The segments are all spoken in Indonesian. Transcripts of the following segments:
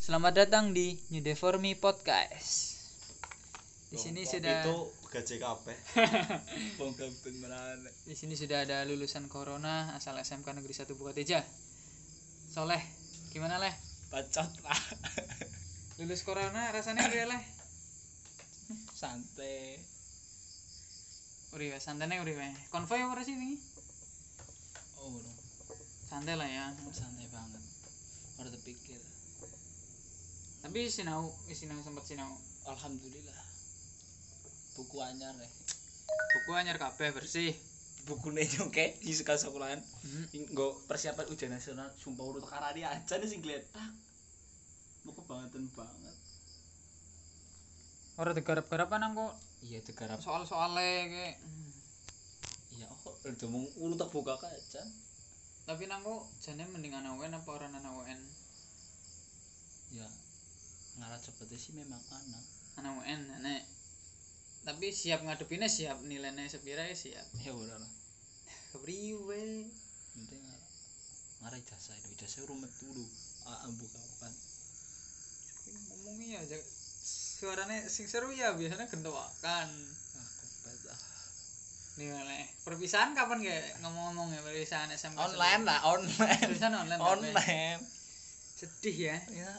Selamat datang di New Deformi Podcast. Di sini sudah itu gaji menane. di sini sudah ada lulusan Corona asal SMK Negeri 1 Bukateja. Soleh, gimana leh? Bacot lah. Lulus Corona rasanya uriwe leh? Santai. Uriwe, santainya uriwe. Konvoy apa sih ini? Oh, no. Santai lah ya. santai banget. Ora terpikir. Tapi sinau, sinau sempat sinau. Alhamdulillah. Buku anyar ya. Buku anyar kabeh bersih. Buku nyoke di sekolah sekolahan. Hmm. Nggo persiapan ujian nasional sumpah urut karari aja nih sing gletak. Buku bangetan banget. Ora digarap-garapan nang kok Iya tegarap. soal-soalnya kayak hmm. Iya kok udah mau urut tak buka kaca. Tapi nang kok jane mending ana UN apa ora ana UN? Ya ngarat cepetnya sih memang anak. Ana UN nek tapi siap ngadepinnya siap nilainya sepira ya siap. Ya udah lah. kepriwe Penting. Ngarat. Ijazah itu ijazah rumet dulu. Ah buka kan. ngomongnya aja. Suaranya sing seru ya biasanya Aku pada. nih perpisahan kapan kayak ngomong-ngomong ya perpisahan SMK online lah online. Perpisahan online online. Sedih ya. Ya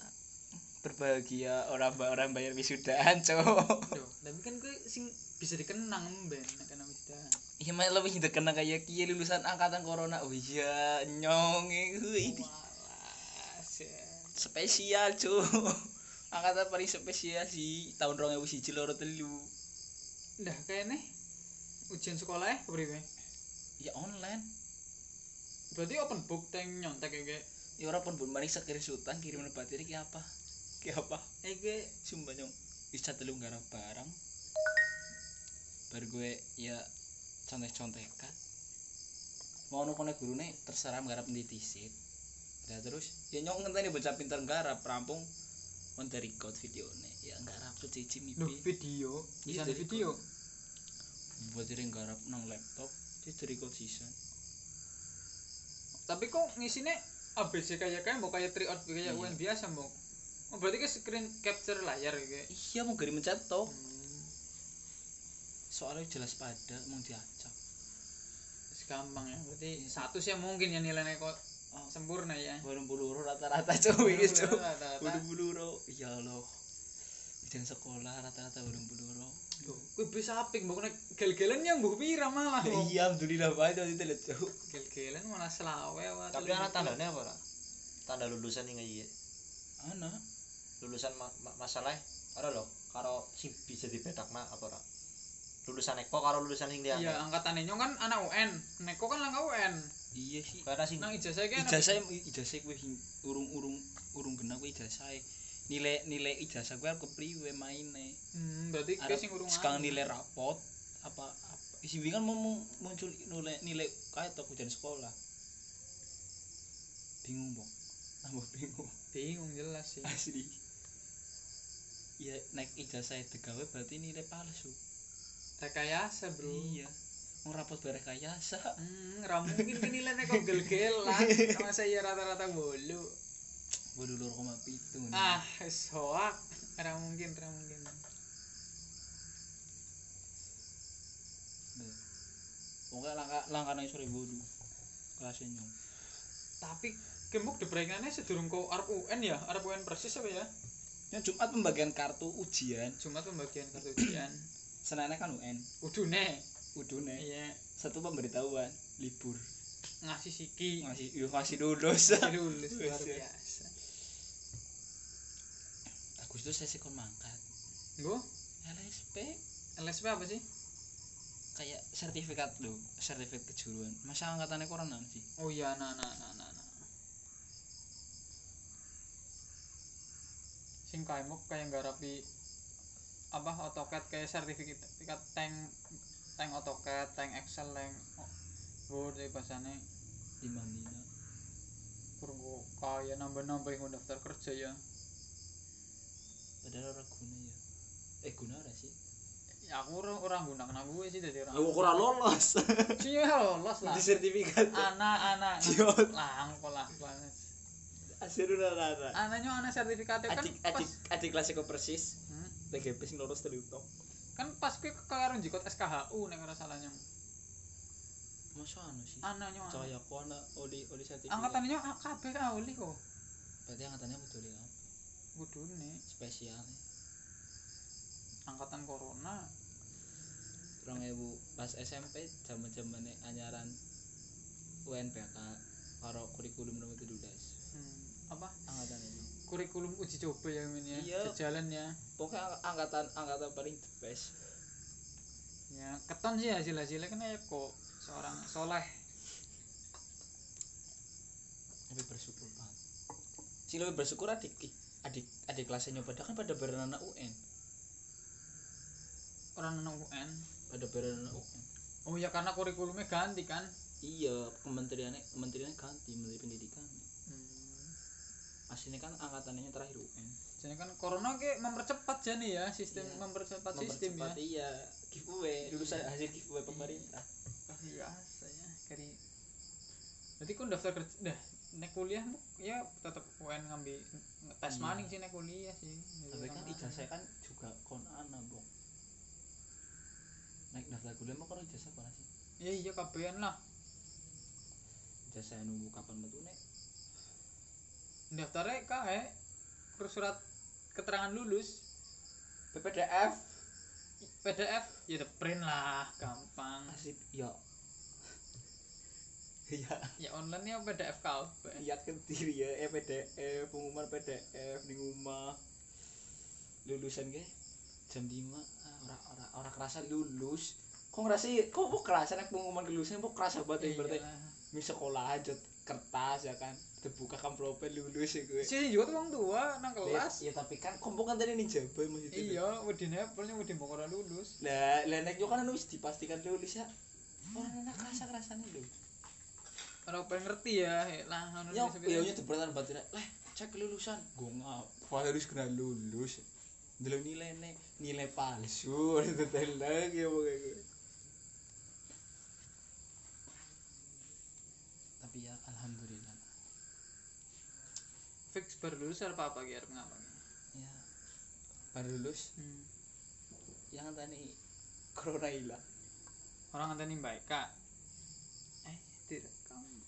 berbahagia orang orang bayar wisudaan cowok. Tapi kan gue sing bisa dikenang ben karena wisuda iya mah lebih kena kayak kia lulusan angkatan corona. Oh iya nyong ini walah spesial cuy angkatan paling spesial sih tahun rong ewu siji loro telu. Dah kayaknya ujian sekolah ya kepriwe ya online. Berarti open book teng nyontek kayak kayak? Ya orang pun belum maning sultan kirim lebat ini kayak apa kayak apa? Eh gue sumpah nyong. Bisa telu garap barang. Baru gue ya contek-contekan. Mau nukone gurune terserah garap di tisit. Ya terus ya nyong ngenteni bocah pinter garap rampung. On dari record video ya garap tuh cici Loh, mipi video bisa Iya, di dari video? buat diri garap nang laptop cici record season tapi kok ngisinya ABC kayak kayak mau kayak tryout kayak Iya. UN biasa mau oh, berarti kan screen capture layar kayak iya mau kirim mencetok hmm, soalnya jelas pada mau diacak. Terus gampang ya berarti satu sih mungkin ya nilainya kok oh, sempurna ya. baru bulu rata-rata cuy gitu. Waduh buluro, ya Allah. Ujian sekolah rata-rata waduh buluro. Loh, gue bisa apik mbok nek gel-gelan yang mbok pira malah. Iya, alhamdulillah banget itu lihat jauh. gel-gelan malah selawe wah tapi ana tandanya apa ora tanda lulusan ini iya Anak, lulusan ma ma- masalah ada loh karo sing bisa dibedakna apa ora? Lulusan Eko karo lulusan sing dia iya angkatan nyong kan anak UN neko kan langka UN iya sih. karena sing nang ijazah kan Ijazah ijazah gue urung-urung urung genah gue ijazah. Nilai nilai ijazah gue ke priwe maine. hmm, berarti ke sing urung sekarang nilai rapot apa apa. Isi kan mau muncul nilai nilai kayak tuh ujian sekolah. Bingung bong tambah bingung. Bingung jelas sih. Asli ya naik ijazah itu gawe berarti nilai palsu rekayasa bro iya mau rapot berekayasa Hmm, ra mungkin kan nilainya kok gel-gelan. Masa iya rata-rata bolu. waduh loro koma pitu nih. Ah, wis hoak. Ra mungkin, ra mungkin. pokoknya langka langka nang sore bodu kelasnya Tapi kemuk debrengannya sedurung kok arep UN ya, arep UN persis apa ya? Ya Jumat pembagian kartu ujian Jumat pembagian kartu ujian. senana kan UN Udune. udune Iya, satu pemberitahuan libur ngasih siki. ngasih yuk ngasih lulus Ngasih lulus luar ya. biasa. Agustus saya sih kon mangkat Nggo, LSP LSP apa sih? kayak sertifikat loh sertifikat kejuruan masa angkatannya corona sih Oh iya, nah nah nah nah. nah. Sing kaimuk kayak ngarapi apa AutoCAD kayak sertifikat tank tank AutoCAD, tank Excel, tank Word ya bahasane lima dina kurang kaya nambah-nambah yang daftar kerja ya. padahal orang guna ya eh guna ada sih Ya aku orang orang gunakan aku sih jadi orang. aku kurang lolos Sih ya lolos lah. di sertifikat Anak-anak Ciot. lang pola banget. Asir ora ora. Anaknya ana sertifikatnya kan Adik pas adik adik kelas iku persis. Hmm, TGP sing lurus telu tok. kan pas kuwi karo jikot SKHU nek ora salah nyong Masa anu sih? anaknya ana. Cahaya ku ana oli oli sertifikat. angkatannya ah, kabeh kauli kok Berarti angkatannya kudu li apa? kudune Spesial. angkatan corona 2000 pas SMP zaman-zamane anyaran UNBK karo kurikulum nomor 17. Apa Angkatan itu. kurikulum uji coba ya ini ya Iya. jalan ya Pokoknya ang- angkatan angkatan paling the best. ya keton sih hasil hasilnya kan ya kok seorang soleh Lebih bersyukur banget. Sing lebih bersyukur adik adik adik kelasnya pada kan pada berenang UN. orang anak UN Pada berenang UN. oh ya karena kurikulumnya ganti kan Iya, kementeriannya kementeriannya ganti menteri pendidikan. Aslinya kan angkatannya terakhir UN. jadi kan corona ke mempercepat jadi ya sistem Iya. mempercepat, sistem ya. Mempercepat, iya. Giveaway. Lulusan hasil giveaway pemerintah. Wah, biasa ya kari berarti kau daftar kerja dah nek kuliah ya tetap UN ngambil tes Iya. maning sih nek kuliah sih. Tapi kan ijazah kan juga kon ana bong naik daftar kuliah mau kalau ijazah apa sih? Iya iya kabehan lah. Ijazah nunggu kapan metu nek daftarnya kae terus surat keterangan lulus. PPDF PDF ya udah print lah gampang. Asip ya ya ya online ya PDF kabeh ya kediri ya eh, PDF pengumuman PDF di rumah. Lulusan ge jam 5 ah, ora ora ora kerasa lulus. Kok ngerasa kok kok kerasa nek pengumuman kelulusan kok kerasa banget ya berarti? Iya. mi sekolah aja kertas ya kan terbuka kamplope lulus ya gue. Sih juga tuh orang tua nang kelas. ya tapi kan kompo kan tadi nih jabai maksudnya iya wedine pokoknya wedi mau ora lulus. Lah lah nek yo kan wis dipastikan lulus ya. Orang enak kerasa kerasanya lho. Orang pengen ngerti ya lah ya ya itu beratan batin leh cek kelulusan. Gue ngapa harus kena lulus. Dulu nilai nih nilai palsu itu lagi ya pokoknya gue. Tapi ya alhamdulillah fix baru lulus apa apa gitu ngapa ya baru lulus. Hmm. yang tadi corona hilang. Orang nganteni baik kak eh tidak kamu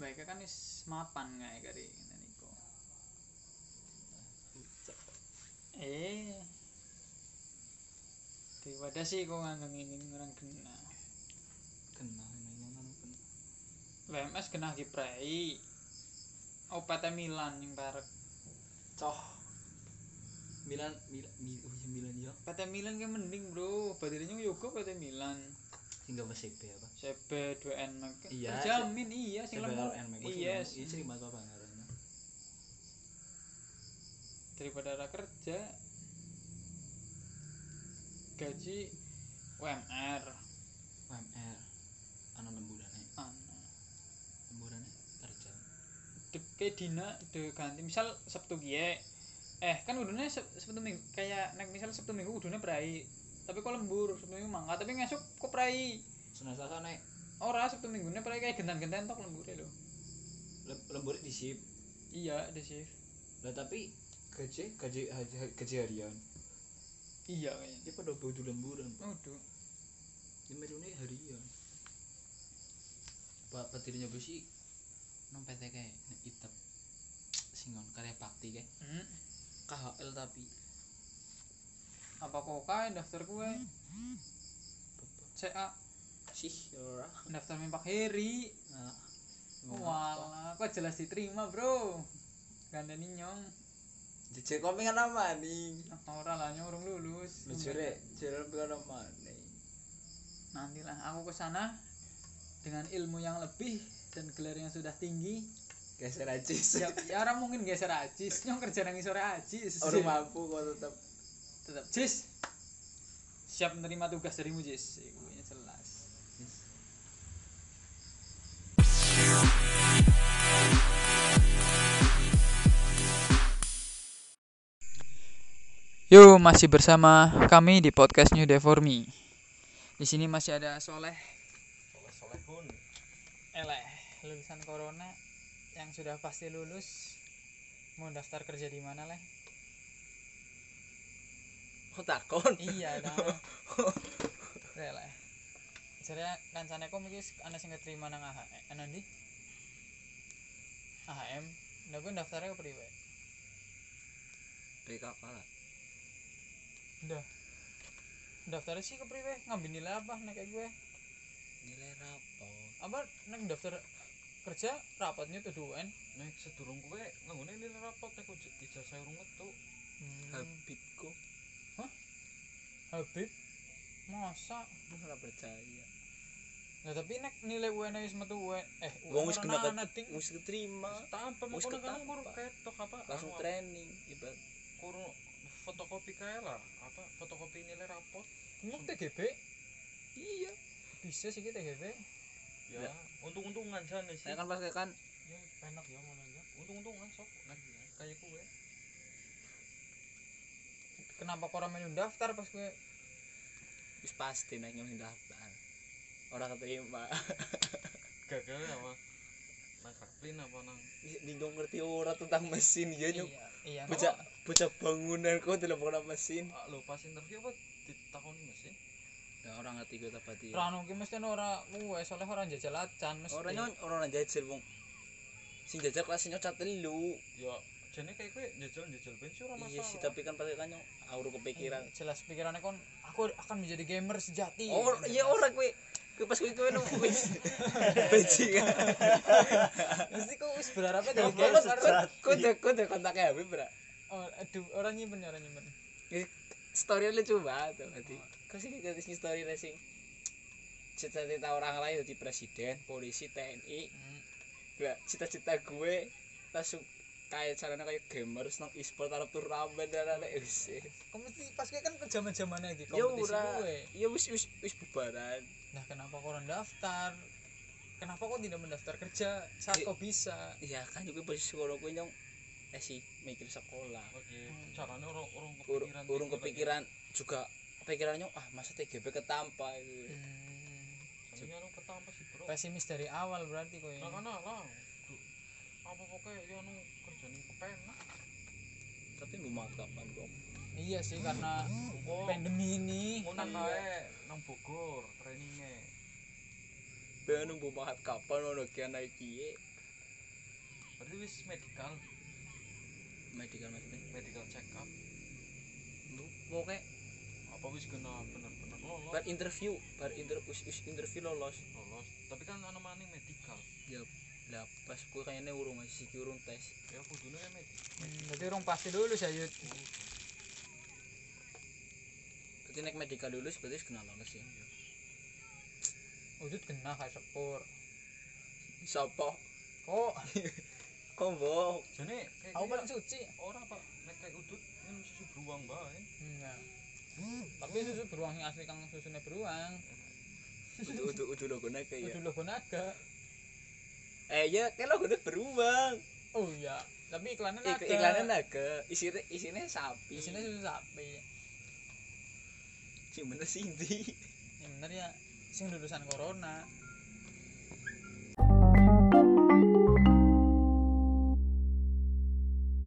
baik kan is mapan nggak ya kari ngenteni kok eh. Daripada sih kok nganggeng ini orang kena kena ini anu kena WMS kena kiprei Oh, PT Milan yang merek. Coh. Milan Milan oh iya, Milan ya. PT Milan kayak mending, Bro. Baterainya yoga PT Milan. Hingga mas ya, apa? CB 2N Mac. Iya. Terjamin iya sing lemu. Iya, iya sering mas apa ngarannya. Daripada ra kerja gaji UMR. UMR. Anak 6 kayak dina de ganti. Misal sabtu gie eh kan udune Sab- sabtu minggu kayak nek misal sabtu minggu udune prai tapi kok lembur sabtu minggu mangga tapi ngesuk kok prai senang salah naik ora sabtu minggu prai kayak gentan-gentan tok lembure lho. Lembur di sip iya ada sih lah tapi gaji gaji gaji, harian. Iya kayaknya dia pada baudu lemburan Waduh, ini harian. Pak petirnya besi nang PT kayak itep singon karya bakti kayak hmm. KHL tapi apa kok kae daftar gue CA sih ora daftar mimpak Heri nah, Walah, kok jelas diterima, Bro. Gandani nyong. Jejak kopi kan apa nih? Ora lah nyong urung lulus. Jere kopi kan apa nih? Nantilah aku ke sana dengan ilmu yang lebih dan gelar yang sudah tinggi. Geser ajis. Ya, ya orang mungkin geser ajis, nyong kerja nang sore ajis. Orang mampu kok tetap. Tetap jis. Siap menerima tugas darimu, Jis. Iku ya jelas. Yo, masih bersama kami di podcast New Day for Me. Di sini masih ada Soleh Soleh Soleh pun. Eleh lulusan corona yang sudah pasti lulus mau daftar kerja di mana leh kok takon? Iya Rek lah jadi kancane kok iki ana sing keterima nang AHM ana ndi? AHM nah gue daftarnya ke priwe PKK lah Udah. Daftarnya sih ke priwe, ngambil nilai apa nek kayak gue? nilai rapor Apa nek daftar kerja rapatnya tuh duan. nek sedurung kowe nganggone nilai rapot nek uj- ijazah urung metu Hmm. Habib kok Habib. Masa? ora percaya. Nah tapi nek nilai UN wis metu UN eh wong wis kena wis keterima. Tanpa Wis kan kurang ketok apa? Langsung training ibarat kurang fotokopi kae lah apa? Fotokopi nilai rapot. Emang TGB iya. Bisa sih kita TGB. Ya Ya. untung-untungan jane sih saya kan pas kan? Ya enak ya ngono ya untung-untungan sok. Nek kayak kowe Kenapa kok ora melu daftar pas gue? Wis pasti naik yang daftar. Orang keterima. Gagal apa nang kaplin apa nang? Dingdong ngerti ora tentang mesin ya nyok Iya, iya. bocah bangunan kok dalam pengenalan mesin. Ah, lo pas interview apa ditakoni mesin ya orang ngerti gue tapi Rano ki mesti ora kuwe soalnya ora njajal acan mesti. orang nyon orang jajal wong sing jajal kelasnya cat telu. Ya jane kayak kowe njajal-njajal bensin ora masalah. Iya sih tapi kan pasti kan nyok aur kepikiran. Iya, jelas pikirannya kon aku akan menjadi gamer sejati. oh iya orang kue kue pas kue nong kue bajingan Mesti kok wis berharapnya kau dari gamer. kau udah kau udah kontaknya Habib bra? Oh, aduh, orang nyimpen orang nyimpen. story lu coba tuh nanti kau sih kita sini story racing cita-cita orang lain jadi presiden polisi TNI Hmm. Gak, cita-cita gue langsung kayak caranya kayak gamers nang e-sport Arab turnamen dan lain-lain sih Kok mesti pas gue kan ke zaman zamannya di ya kompetisi ora gue. ya wis wis wis bubaran Nah, kenapa kau orang daftar? Kenapa kau tidak mendaftar kerja saat I- kau bisa? iya kan juga posisi sekolah gue nyong eh sih mikir sekolah oke Hmm. caranya orang orang kepikiran urung gitu, kepikiran juga pikirannya ah masa TGB ketampa itu? Hmm. Anu ketampa sih bro. Pesimis dari awal berarti kau nah ini. kan lah. Duh, apa pokoknya ya anu kerjaan kepenak. Tapi mau kapan dong Iya sih karena kok pandemi ini. mau nang kae nang Bogor trainingnya. Pengen nunggu mahat kapan ono kian naik kie berarti wis medical. Medical maksudnya? Medical check up. Lu pokoknya apa wis kena bener-bener lolos. Bar interview bar inter us, us interview lolos. Lolos. Tapi kan anu maning medical. Ya lah pas gue kayaknya urung masih siki urung tes. Ya kudunya kan medical Hmm, Berarti orang pasti dulu saya Yud. berarti naik medical lulus berarti kena lolos ya? Udut kena kayak sepur. siapa Kok? Kok jadi aku paling suci. orang pak nek kayak udut minum susu beruang bae Enggak. Tapi susu beruang yang asli kang susunya beruang. udah udah udah logo naik ya Udah logo naga. eh ya kan logo beruang Oh iya, tapi iklannya Ik naga. iklannya naga isinya isinya sapi Di sini susu sapi. sih ini Ya bener ya. Sing lulusan corona.